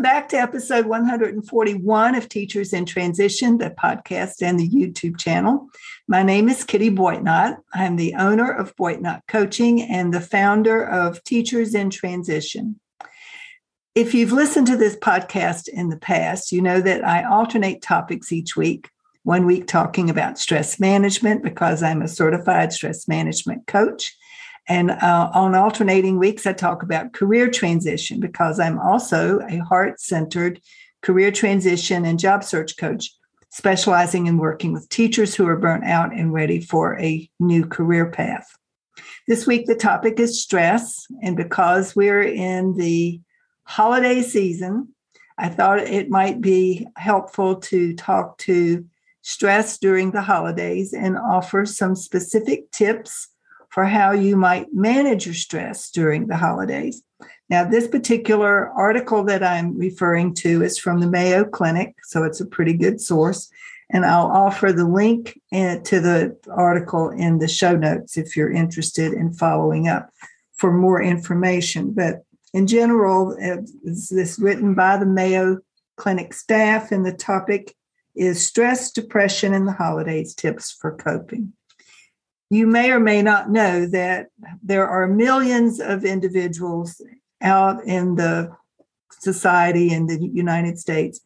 Welcome back to episode 141 of Teachers in Transition, the podcast and the YouTube channel. My name is Kitty Boitnott. I'm the owner of Boitnott Coaching and the founder of Teachers in Transition. If you've listened to this podcast in the past, you know that I alternate topics each week. One week talking about stress management because I'm a certified stress management coach. And uh, on alternating weeks, I talk about career transition because I'm also a heart centered career transition and job search coach, specializing in working with teachers who are burnt out and ready for a new career path. This week, the topic is stress. And because we're in the holiday season, I thought it might be helpful to talk to stress during the holidays and offer some specific tips for how you might manage your stress during the holidays. Now, this particular article that I'm referring to is from the Mayo Clinic, so it's a pretty good source. And I'll offer the link eh, to the article in the show notes if you're interested in following up for more information. But in general, this written by the Mayo Clinic staff, and the topic is stress, depression, and the holidays tips for coping you may or may not know that there are millions of individuals out in the society in the United States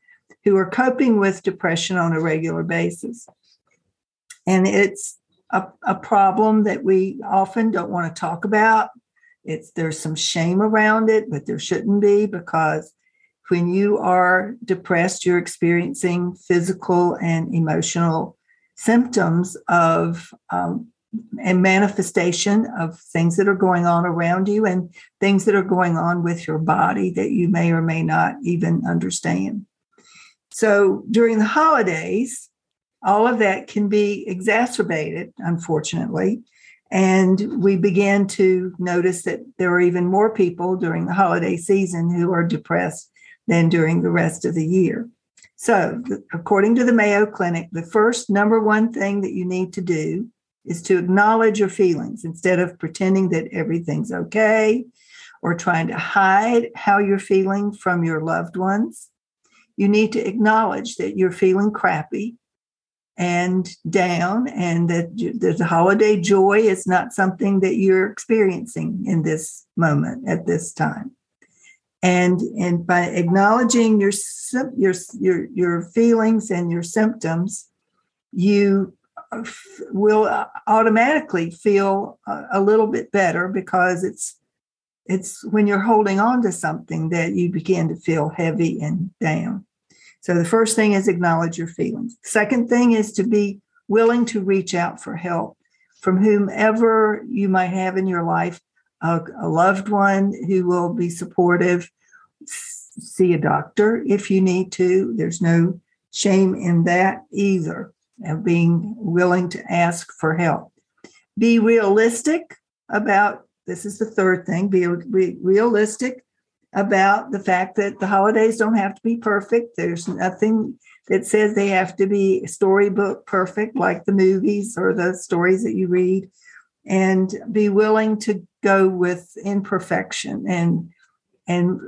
who are coping with depression on a regular basis. And it's a, a problem that we often don't want to talk about. It's there's some shame around it, but there shouldn't be because when you are depressed, you're experiencing physical and emotional symptoms of um, and manifestation of things that are going on around you and things that are going on with your body that you may or may not even understand. So during the holidays, all of that can be exacerbated, unfortunately. And we began to notice that there are even more people during the holiday season who are depressed than during the rest of the year. So, according to the Mayo Clinic, the first number one thing that you need to do is to acknowledge your feelings instead of pretending that everything's okay or trying to hide how you're feeling from your loved ones. You need to acknowledge that you're feeling crappy and down, and that the holiday joy is not something that you're experiencing in this moment at this time. And, and by acknowledging your, your, your, your feelings and your symptoms, you will uh, automatically feel a little bit better because it's it's when you're holding on to something that you begin to feel heavy and down. So the first thing is acknowledge your feelings. Second thing is to be willing to reach out for help from whomever you might have in your life, a, a loved one who will be supportive. See a doctor if you need to. There's no shame in that either of being willing to ask for help. Be realistic about this is the third thing be re- realistic about the fact that the holidays don't have to be perfect. There's nothing that says they have to be storybook perfect, like the movies or the stories that you read, and be willing to go with imperfection and and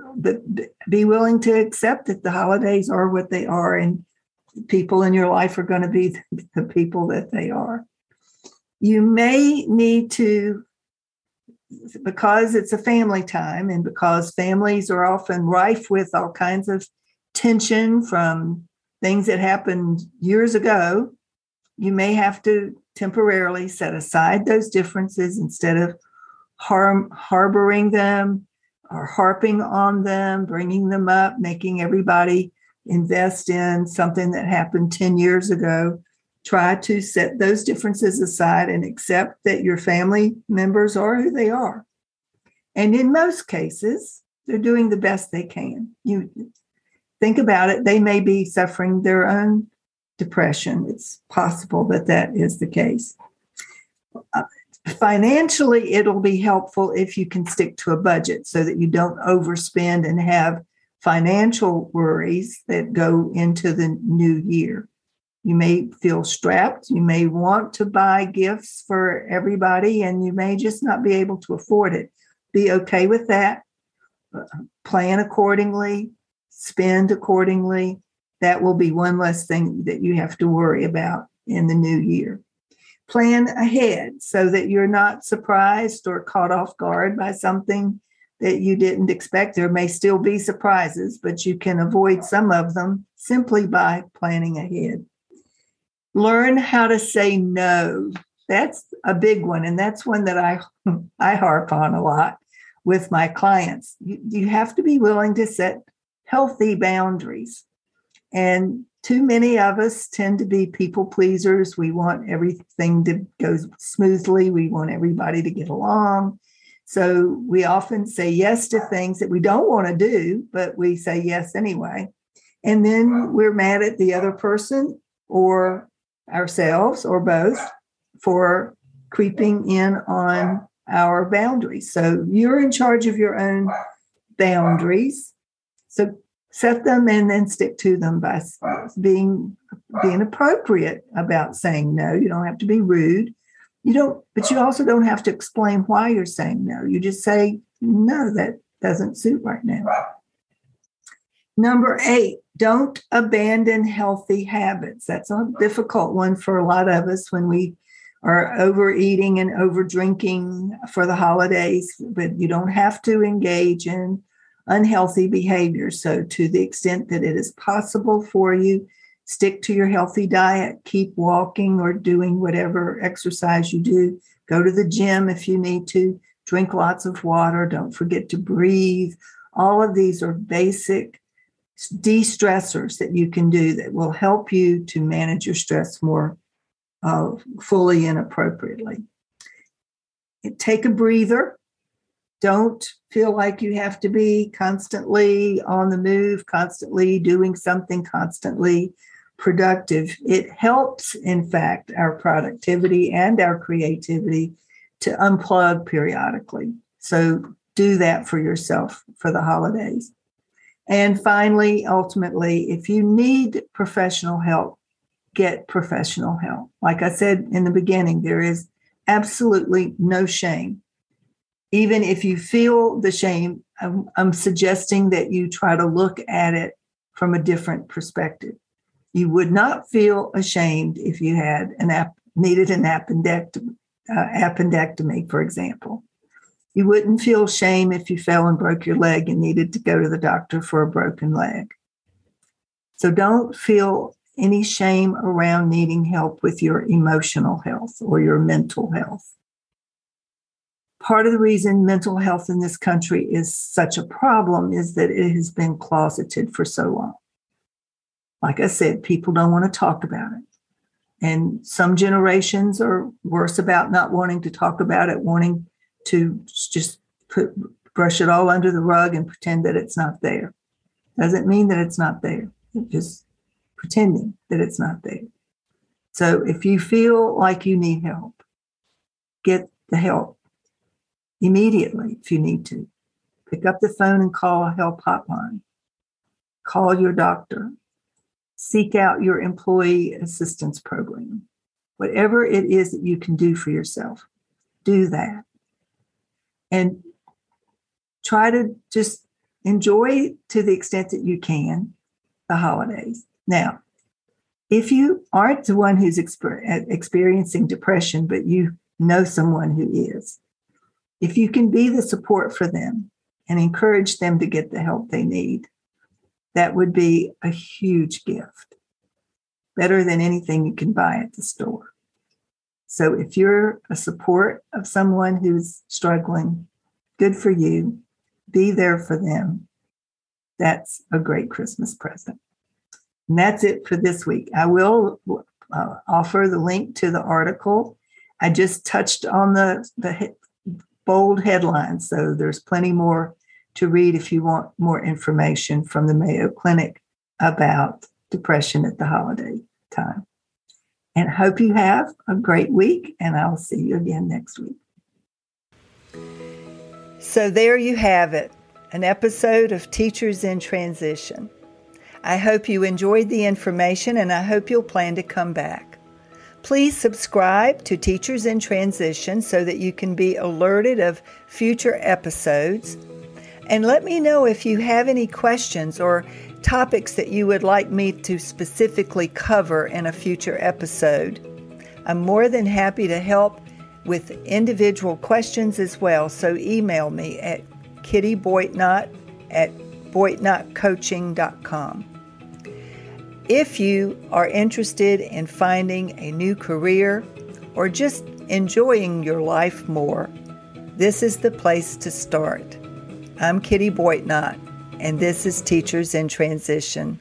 be willing to accept that the holidays are what they are and people in your life are going to be the people that they are. You may need to because it's a family time and because families are often rife with all kinds of tension from things that happened years ago, you may have to temporarily set aside those differences instead of harm, harboring them or harping on them, bringing them up, making everybody invest in something that happened 10 years ago. Try to set those differences aside and accept that your family members are who they are. And in most cases, they're doing the best they can. You think about it, they may be suffering their own depression. It's possible that that is the case. Uh, financially, it'll be helpful if you can stick to a budget so that you don't overspend and have financial worries that go into the new year. You may feel strapped. You may want to buy gifts for everybody, and you may just not be able to afford it. Be okay with that. Plan accordingly, spend accordingly. That will be one less thing that you have to worry about in the new year. Plan ahead so that you're not surprised or caught off guard by something that you didn't expect. There may still be surprises, but you can avoid some of them simply by planning ahead. Learn how to say no. That's a big one, and that's one that I I harp on a lot with my clients. You, you have to be willing to set healthy boundaries. And too many of us tend to be people pleasers. We want everything to go smoothly. We want everybody to get along. So we often say yes to things that we don't want to do, but we say yes anyway. And then we're mad at the other person or ourselves or both for creeping in on our boundaries. So you're in charge of your own boundaries. So set them and then stick to them by being being appropriate about saying no. You don't have to be rude. You don't, but you uh, also don't have to explain why you're saying no. You just say no, that doesn't suit right now. Number eight, don't abandon healthy habits. That's a difficult one for a lot of us when we are overeating and over drinking for the holidays, but you don't have to engage in unhealthy behavior. So, to the extent that it is possible for you, stick to your healthy diet, keep walking or doing whatever exercise you do. Go to the gym if you need to, drink lots of water, don't forget to breathe. All of these are basic de stressors that you can do that will help you to manage your stress more uh, fully and appropriately. Take a breather don't feel like you have to be constantly on the move, constantly doing something, constantly productive. It helps, in fact, our productivity and our creativity to unplug periodically. So do that for yourself for the holidays. And finally, ultimately, if you need professional help, get professional help. Like I said in the beginning, there is absolutely no shame even if you feel the shame, I'm, I'm, suggesting that you try to look at it from a different perspective. You would not feel ashamed if you had an ap- needed an appendectomy, uh, appendectomy, for example. You wouldn't feel shame if you fell and broke your leg and needed to go to the doctor for a broken leg. So don't feel any shame around needing help with your emotional health or your mental health part of the reason mental health in this country is such a problem is that it has been closeted for so long. Like I said, people don't want to talk about it. And some generations are worse about not wanting to talk about it, wanting to just put, brush it all under the rug and pretend that it's not there. Doesn't mean that it's not there. It's just pretending that it's not there. So if you feel like you need help, get the help immediately if you need to. Pick up the phone and call a help hotline. Call your doctor. Seek out your employee assistance program. Whatever it is that you can do for yourself, do that. And try to just enjoy to the extent that you can the holidays. Now, if you aren't the one who's exper- uh, experiencing depression, but you know someone who is, if you can be the support for them and encourage them to get the help they need, that would be a huge gift, better than anything you can buy at the store. So if you're a support of someone who's struggling, good for you. Be there for them. That's a great Christmas present. And that's it for this week. I will uh, offer the link to the article. I just touched on the, the bold headlines, so there's plenty more to read if you want more information from the Mayo Clinic about depression at the holiday time. And hope you have a great week, and I'll see you again next week. So, there you have it an episode of Teachers in Transition. I hope you enjoyed the information and I hope you'll plan to come back. Please subscribe to Teachers in Transition so that you can be alerted of future episodes. And let me know if you have any questions or topics that you would like me to specifically cover in a future episode. I'm more than happy to help with individual questions as well, so email me at kittyboitnott at boitnottcoaching.com. If you are interested in finding a new career or just enjoying your life more, this is the place to start. I'm Kitty Boitnott, and this is Teachers in Transition.